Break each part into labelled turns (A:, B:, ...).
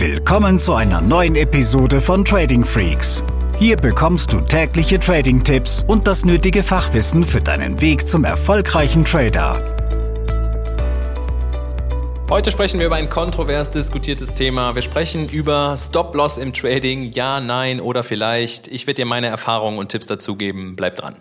A: Willkommen zu einer neuen Episode von Trading Freaks. Hier bekommst du tägliche Trading-Tipps und das nötige Fachwissen für deinen Weg zum erfolgreichen Trader.
B: Heute sprechen wir über ein kontrovers diskutiertes Thema. Wir sprechen über Stop-Loss im Trading. Ja, nein oder vielleicht. Ich werde dir meine Erfahrungen und Tipps dazu geben. Bleib dran.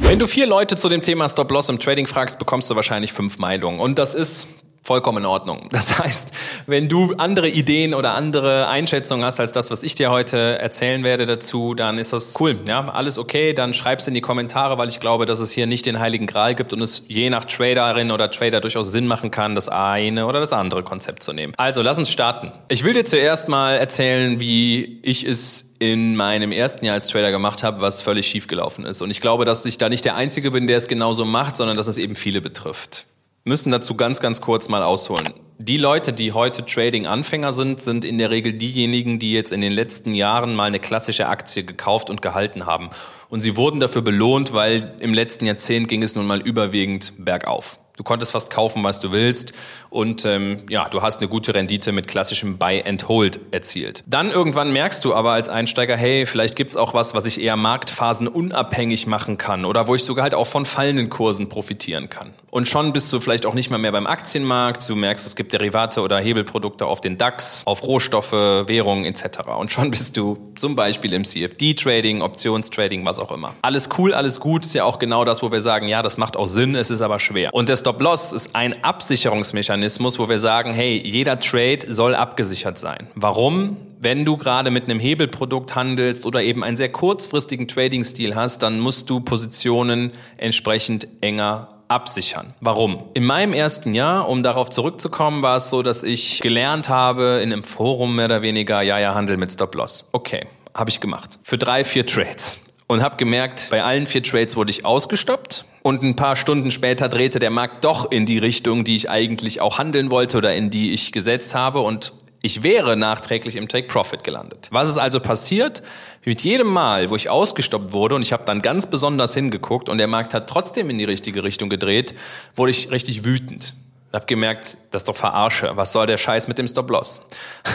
B: Wenn du vier Leute zu dem Thema Stop-Loss im Trading fragst, bekommst du wahrscheinlich fünf Meinungen. Und das ist vollkommen in Ordnung. Das heißt, wenn du andere Ideen oder andere Einschätzungen hast als das, was ich dir heute erzählen werde dazu, dann ist das cool. Ja, alles okay. Dann schreib's in die Kommentare, weil ich glaube, dass es hier nicht den heiligen Gral gibt und es je nach Traderin oder Trader durchaus Sinn machen kann, das eine oder das andere Konzept zu nehmen. Also, lass uns starten. Ich will dir zuerst mal erzählen, wie ich es in meinem ersten Jahr als Trader gemacht habe, was völlig schief gelaufen ist. Und ich glaube, dass ich da nicht der Einzige bin, der es genauso macht, sondern dass es eben viele betrifft müssen dazu ganz, ganz kurz mal ausholen. Die Leute, die heute Trading-Anfänger sind, sind in der Regel diejenigen, die jetzt in den letzten Jahren mal eine klassische Aktie gekauft und gehalten haben. Und sie wurden dafür belohnt, weil im letzten Jahrzehnt ging es nun mal überwiegend bergauf. Du konntest fast kaufen, was du willst und ähm, ja, du hast eine gute Rendite mit klassischem Buy and Hold erzielt. Dann irgendwann merkst du aber als Einsteiger, hey, vielleicht gibt's auch was, was ich eher marktphasenunabhängig machen kann oder wo ich sogar halt auch von fallenden Kursen profitieren kann. Und schon bist du vielleicht auch nicht mal mehr beim Aktienmarkt. Du merkst, es gibt Derivate oder Hebelprodukte auf den DAX, auf Rohstoffe, Währungen etc. Und schon bist du zum Beispiel im CFD-Trading, Optionstrading, was auch immer. Alles cool, alles gut, ist ja auch genau das, wo wir sagen, ja, das macht auch Sinn, es ist aber schwer. Und das Stop-Loss ist ein Absicherungsmechanismus, wo wir sagen, hey, jeder Trade soll abgesichert sein. Warum? Wenn du gerade mit einem Hebelprodukt handelst oder eben einen sehr kurzfristigen Trading-Stil hast, dann musst du Positionen entsprechend enger absichern. Warum? In meinem ersten Jahr, um darauf zurückzukommen, war es so, dass ich gelernt habe in einem Forum mehr oder weniger, ja, ja, Handel mit Stop-Loss. Okay, habe ich gemacht. Für drei, vier Trades. Und habe gemerkt, bei allen vier Trades wurde ich ausgestoppt. Und ein paar Stunden später drehte der Markt doch in die Richtung, die ich eigentlich auch handeln wollte oder in die ich gesetzt habe. Und ich wäre nachträglich im Take Profit gelandet. Was ist also passiert? Mit jedem Mal, wo ich ausgestoppt wurde und ich habe dann ganz besonders hingeguckt und der Markt hat trotzdem in die richtige Richtung gedreht, wurde ich richtig wütend. Ich habe gemerkt, das ist doch Verarsche. Was soll der Scheiß mit dem Stop-Loss?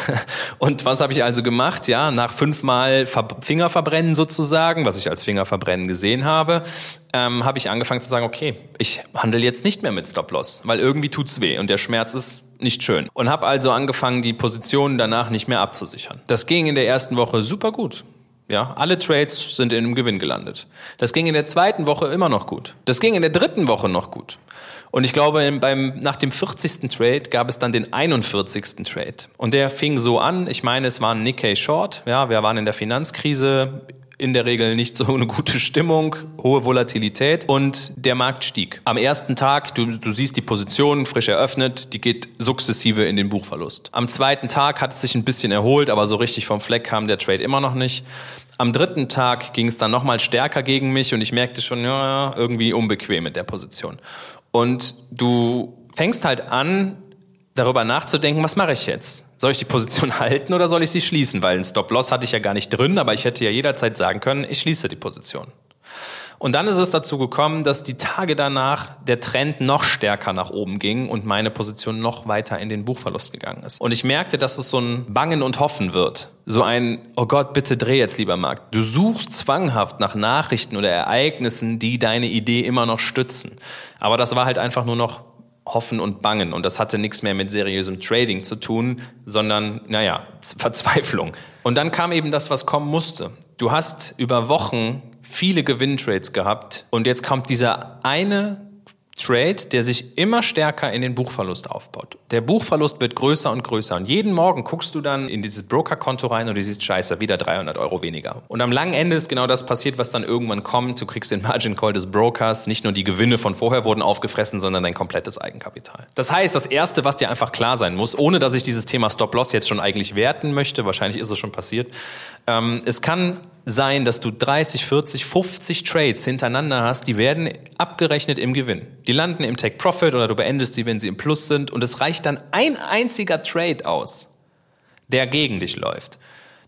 B: und was habe ich also gemacht? Ja, nach fünfmal Ver Fingerverbrennen sozusagen, was ich als Fingerverbrennen gesehen habe, ähm, habe ich angefangen zu sagen, okay, ich handle jetzt nicht mehr mit Stop-Loss, weil irgendwie tut's weh und der Schmerz ist nicht schön. Und habe also angefangen, die Positionen danach nicht mehr abzusichern. Das ging in der ersten Woche super gut. Ja, alle Trades sind in einem Gewinn gelandet. Das ging in der zweiten Woche immer noch gut. Das ging in der dritten Woche noch gut. Und ich glaube, beim, nach dem 40. Trade gab es dann den 41. Trade. Und der fing so an, ich meine, es war ein Nikkei Short. Ja, wir waren in der Finanzkrise in der Regel nicht so eine gute Stimmung, hohe Volatilität und der Markt stieg. Am ersten Tag, du, du siehst die Position frisch eröffnet, die geht sukzessive in den Buchverlust. Am zweiten Tag hat es sich ein bisschen erholt, aber so richtig vom Fleck kam der Trade immer noch nicht. Am dritten Tag ging es dann nochmal stärker gegen mich und ich merkte schon, ja, irgendwie unbequem mit der Position. Und du fängst halt an, darüber nachzudenken, was mache ich jetzt? Soll ich die Position halten oder soll ich sie schließen? Weil ein Stop-Loss hatte ich ja gar nicht drin, aber ich hätte ja jederzeit sagen können, ich schließe die Position. Und dann ist es dazu gekommen, dass die Tage danach der Trend noch stärker nach oben ging und meine Position noch weiter in den Buchverlust gegangen ist. Und ich merkte, dass es so ein Bangen und Hoffen wird. So ein, oh Gott, bitte dreh jetzt, lieber Markt. Du suchst zwanghaft nach Nachrichten oder Ereignissen, die deine Idee immer noch stützen. Aber das war halt einfach nur noch Hoffen und Bangen. Und das hatte nichts mehr mit seriösem Trading zu tun, sondern, naja, Verzweiflung. Und dann kam eben das, was kommen musste. Du hast über Wochen viele Gewinntrades gehabt und jetzt kommt dieser eine Trade, der sich immer stärker in den Buchverlust aufbaut. Der Buchverlust wird größer und größer. Und jeden Morgen guckst du dann in dieses Brokerkonto rein und du siehst, scheiße, wieder 300 Euro weniger. Und am langen Ende ist genau das passiert, was dann irgendwann kommt. Du kriegst den Margin Call des Brokers. Nicht nur die Gewinne von vorher wurden aufgefressen, sondern dein komplettes Eigenkapital. Das heißt, das Erste, was dir einfach klar sein muss, ohne dass ich dieses Thema Stop-Loss jetzt schon eigentlich werten möchte, wahrscheinlich ist es schon passiert, ähm, es kann sein, dass du 30, 40, 50 Trades hintereinander hast, die werden abgerechnet im Gewinn. Die landen im Take Profit oder du beendest sie, wenn sie im Plus sind und es reicht dann ein einziger Trade aus, der gegen dich läuft.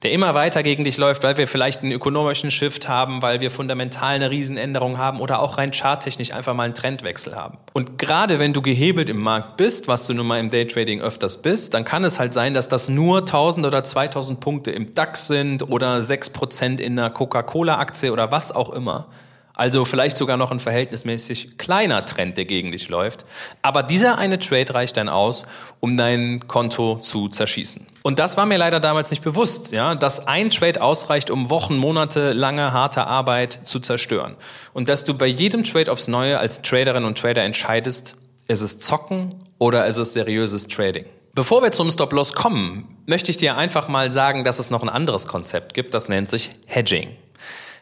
B: Der immer weiter gegen dich läuft, weil wir vielleicht einen ökonomischen Shift haben, weil wir fundamental eine Riesenänderung haben oder auch rein charttechnisch einfach mal einen Trendwechsel haben. Und gerade wenn du gehebelt im Markt bist, was du nun mal im Daytrading öfters bist, dann kann es halt sein, dass das nur 1000 oder 2000 Punkte im DAX sind oder 6% in einer Coca-Cola-Aktie oder was auch immer. Also vielleicht sogar noch ein verhältnismäßig kleiner Trend, der gegen dich läuft. Aber dieser eine Trade reicht dann aus, um dein Konto zu zerschießen. Und das war mir leider damals nicht bewusst, ja, dass ein Trade ausreicht, um Wochen, Monate lange harte Arbeit zu zerstören. Und dass du bei jedem Trade aufs Neue als Traderin und Trader entscheidest, ist es Zocken oder ist es seriöses Trading? Bevor wir zum Stop-Loss kommen, möchte ich dir einfach mal sagen, dass es noch ein anderes Konzept gibt, das nennt sich Hedging.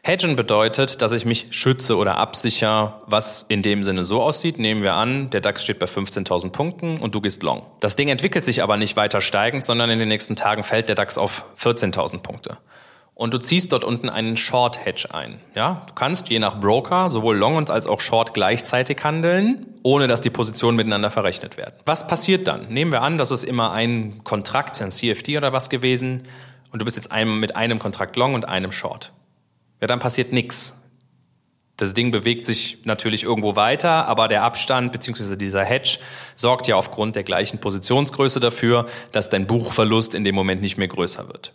B: Hedgen bedeutet, dass ich mich schütze oder absichere, was in dem Sinne so aussieht. Nehmen wir an, der DAX steht bei 15.000 Punkten und du gehst long. Das Ding entwickelt sich aber nicht weiter steigend, sondern in den nächsten Tagen fällt der DAX auf 14.000 Punkte. Und du ziehst dort unten einen Short Hedge ein. Ja, du kannst je nach Broker sowohl Long als auch Short gleichzeitig handeln, ohne dass die Positionen miteinander verrechnet werden. Was passiert dann? Nehmen wir an, das ist immer ein Kontrakt, ein CFD oder was gewesen, und du bist jetzt mit einem Kontrakt Long und einem Short ja, dann passiert nichts. Das Ding bewegt sich natürlich irgendwo weiter, aber der Abstand bzw. dieser Hedge sorgt ja aufgrund der gleichen Positionsgröße dafür, dass dein Buchverlust in dem Moment nicht mehr größer wird.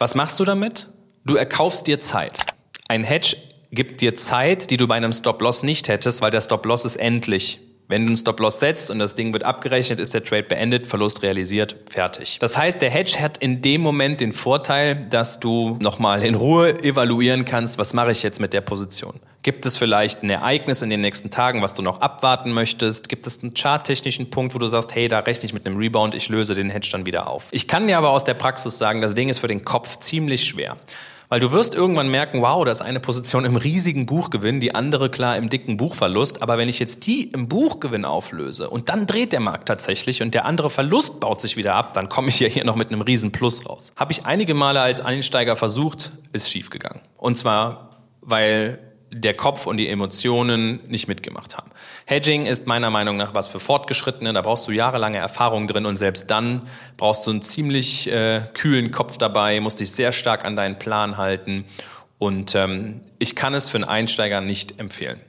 B: Was machst du damit? Du erkaufst dir Zeit. Ein Hedge gibt dir Zeit, die du bei einem Stop-Loss nicht hättest, weil der Stop-Loss ist endlich. Wenn du einen Stop-Loss setzt und das Ding wird abgerechnet, ist der Trade beendet, Verlust realisiert, fertig. Das heißt, der Hedge hat in dem Moment den Vorteil, dass du nochmal in Ruhe evaluieren kannst, was mache ich jetzt mit der Position. Gibt es vielleicht ein Ereignis in den nächsten Tagen, was du noch abwarten möchtest? Gibt es einen charttechnischen Punkt, wo du sagst, hey, da rechne ich mit einem Rebound, ich löse den Hedge dann wieder auf? Ich kann dir aber aus der Praxis sagen, das Ding ist für den Kopf ziemlich schwer. Weil du wirst irgendwann merken, wow, das ist eine Position im riesigen Buchgewinn, die andere klar im dicken Buchverlust. Aber wenn ich jetzt die im Buchgewinn auflöse und dann dreht der Markt tatsächlich und der andere Verlust baut sich wieder ab, dann komme ich ja hier noch mit einem riesen Plus raus. Habe ich einige Male als Einsteiger versucht, ist schiefgegangen. Und zwar, weil der Kopf und die Emotionen nicht mitgemacht haben. Hedging ist meiner Meinung nach was für Fortgeschrittene, da brauchst du jahrelange Erfahrung drin und selbst dann brauchst du einen ziemlich äh, kühlen Kopf dabei, musst dich sehr stark an deinen Plan halten und ähm, ich kann es für einen Einsteiger nicht empfehlen.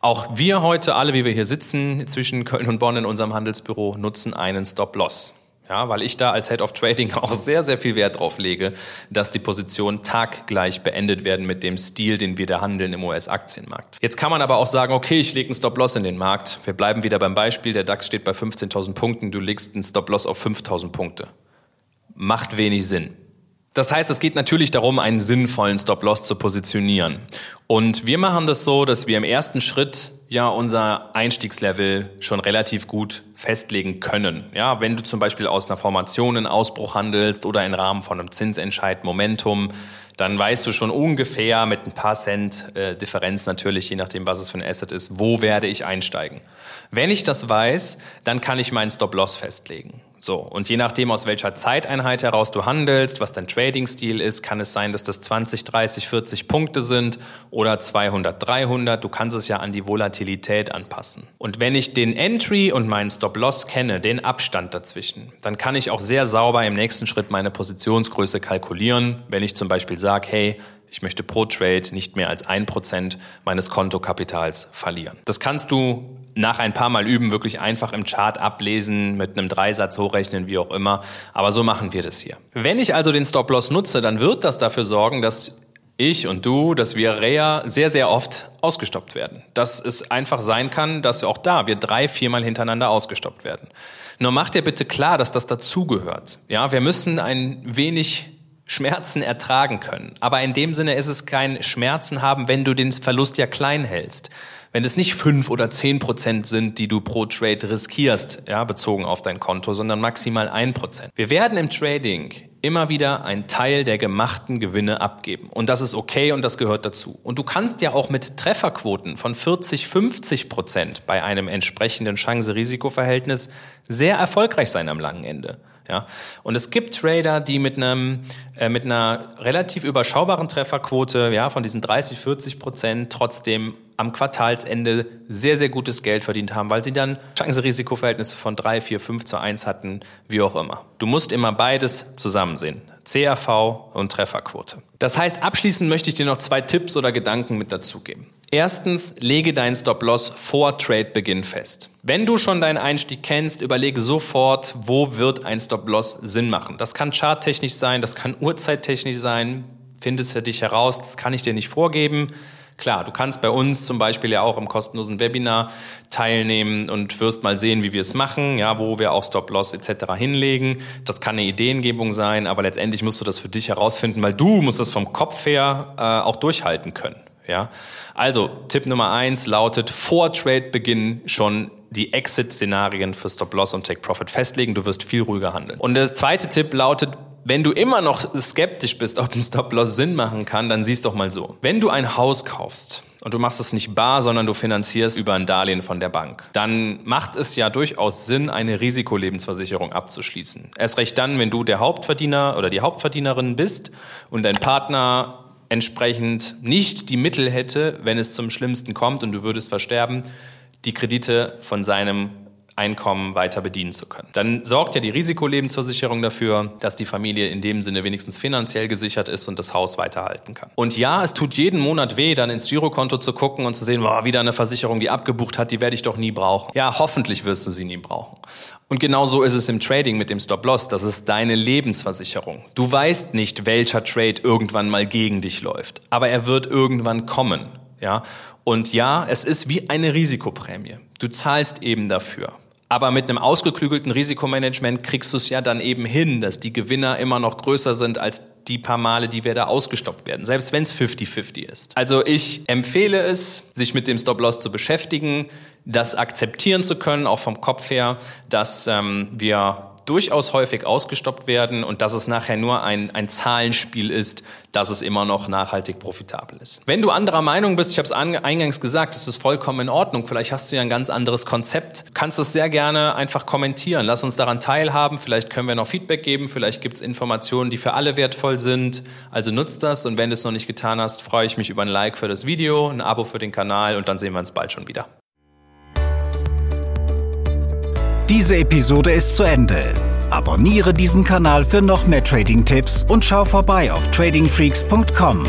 B: Auch wir heute, alle wie wir hier sitzen, zwischen Köln und Bonn in unserem Handelsbüro, nutzen einen Stop-Loss. Ja, weil ich da als Head of Trading auch sehr, sehr viel Wert drauf lege, dass die Positionen taggleich beendet werden mit dem Stil, den wir da handeln im US-Aktienmarkt. Jetzt kann man aber auch sagen, okay, ich lege einen Stop-Loss in den Markt. Wir bleiben wieder beim Beispiel, der DAX steht bei 15.000 Punkten, du legst einen Stop-Loss auf 5.000 Punkte. Macht wenig Sinn. Das heißt, es geht natürlich darum, einen sinnvollen Stop-Loss zu positionieren. Und wir machen das so, dass wir im ersten Schritt ja unser Einstiegslevel schon relativ gut festlegen können. Ja, wenn du zum Beispiel aus einer Formation einen Ausbruch handelst oder im Rahmen von einem Zinsentscheid Momentum, dann weißt du schon ungefähr mit ein paar Cent äh, Differenz natürlich, je nachdem, was es für ein Asset ist, wo werde ich einsteigen. Wenn ich das weiß, dann kann ich meinen Stop-Loss festlegen. So, und je nachdem, aus welcher Zeiteinheit heraus du handelst, was dein Trading-Stil ist, kann es sein, dass das 20, 30, 40 Punkte sind oder 200, 300. Du kannst es ja an die Volatilität anpassen. Und wenn ich den Entry und meinen Stop-Loss kenne, den Abstand dazwischen, dann kann ich auch sehr sauber im nächsten Schritt meine Positionsgröße kalkulieren. Wenn ich zum Beispiel sage, hey, ich möchte pro Trade nicht mehr als ein Prozent meines Kontokapitals verlieren. Das kannst du nach ein paar Mal üben wirklich einfach im Chart ablesen, mit einem Dreisatz hochrechnen, wie auch immer. Aber so machen wir das hier. Wenn ich also den Stop-Loss nutze, dann wird das dafür sorgen, dass ich und du, dass wir Rea sehr, sehr oft ausgestoppt werden. Dass es einfach sein kann, dass auch da wir drei, viermal hintereinander ausgestoppt werden. Nur mach dir bitte klar, dass das dazugehört. Ja, wir müssen ein wenig Schmerzen ertragen können. Aber in dem Sinne ist es kein Schmerzen haben, wenn du den Verlust ja klein hältst wenn es nicht fünf oder zehn Prozent sind, die du pro Trade riskierst, ja, bezogen auf dein Konto, sondern maximal ein Prozent. Wir werden im Trading immer wieder einen Teil der gemachten Gewinne abgeben. Und das ist okay und das gehört dazu. Und du kannst ja auch mit Trefferquoten von 40, 50 Prozent bei einem entsprechenden Chance-Risiko-Verhältnis sehr erfolgreich sein am langen Ende. Ja? Und es gibt Trader, die mit, einem, äh, mit einer relativ überschaubaren Trefferquote ja, von diesen 30, 40 Prozent trotzdem am Quartalsende sehr, sehr gutes Geld verdient haben, weil sie dann Chance-Risiko-Verhältnisse von 3, 4, 5 zu 1 hatten, wie auch immer. Du musst immer beides zusammen sehen. CRV und Trefferquote. Das heißt, abschließend möchte ich dir noch zwei Tipps oder Gedanken mit dazugeben. Erstens, lege deinen Stop-Loss vor Trade-Beginn fest. Wenn du schon deinen Einstieg kennst, überlege sofort, wo wird ein Stop-Loss Sinn machen. Das kann charttechnisch sein, das kann uhrzeittechnisch sein. Finde es für dich heraus, das kann ich dir nicht vorgeben. Klar, du kannst bei uns zum Beispiel ja auch im kostenlosen Webinar teilnehmen und wirst mal sehen, wie wir es machen, ja, wo wir auch Stop-Loss etc. hinlegen. Das kann eine Ideengebung sein, aber letztendlich musst du das für dich herausfinden, weil du musst das vom Kopf her äh, auch durchhalten können. Ja? Also Tipp Nummer eins lautet vor Trade-Beginn schon die Exit-Szenarien für Stop-Loss und Take-Profit festlegen. Du wirst viel ruhiger handeln. Und der zweite Tipp lautet, wenn du immer noch skeptisch bist, ob ein Stop-Loss Sinn machen kann, dann siehst doch mal so. Wenn du ein Haus kaufst und du machst es nicht bar, sondern du finanzierst über ein Darlehen von der Bank, dann macht es ja durchaus Sinn, eine Risikolebensversicherung abzuschließen. Erst recht dann, wenn du der Hauptverdiener oder die Hauptverdienerin bist und dein Partner entsprechend nicht die Mittel hätte, wenn es zum Schlimmsten kommt und du würdest versterben, die Kredite von seinem Einkommen weiter bedienen zu können. Dann sorgt ja die Risikolebensversicherung dafür, dass die Familie in dem Sinne wenigstens finanziell gesichert ist und das Haus weiterhalten kann. Und ja, es tut jeden Monat weh, dann ins Girokonto zu gucken und zu sehen, boah, wieder eine Versicherung, die abgebucht hat, die werde ich doch nie brauchen. Ja, hoffentlich wirst du sie nie brauchen. Und genau so ist es im Trading mit dem Stop-Loss. Das ist deine Lebensversicherung. Du weißt nicht, welcher Trade irgendwann mal gegen dich läuft, aber er wird irgendwann kommen. Ja, und ja, es ist wie eine Risikoprämie. Du zahlst eben dafür. Aber mit einem ausgeklügelten Risikomanagement kriegst du es ja dann eben hin, dass die Gewinner immer noch größer sind als die paar Male, die wir da ausgestoppt werden, selbst wenn es 50-50 ist. Also ich empfehle es, sich mit dem Stop-Loss zu beschäftigen, das akzeptieren zu können, auch vom Kopf her, dass ähm, wir durchaus häufig ausgestoppt werden und dass es nachher nur ein, ein Zahlenspiel ist, dass es immer noch nachhaltig profitabel ist. Wenn du anderer Meinung bist, ich habe es eingangs gesagt, ist es vollkommen in Ordnung. Vielleicht hast du ja ein ganz anderes Konzept. Kannst es sehr gerne einfach kommentieren. Lass uns daran teilhaben. Vielleicht können wir noch Feedback geben. Vielleicht gibt es Informationen, die für alle wertvoll sind. Also nutzt das. Und wenn du es noch nicht getan hast, freue ich mich über ein Like für das Video, ein Abo für den Kanal und dann sehen wir uns bald schon wieder.
A: Diese Episode ist zu Ende. Abonniere diesen Kanal für noch mehr Trading-Tipps und schau vorbei auf tradingfreaks.com.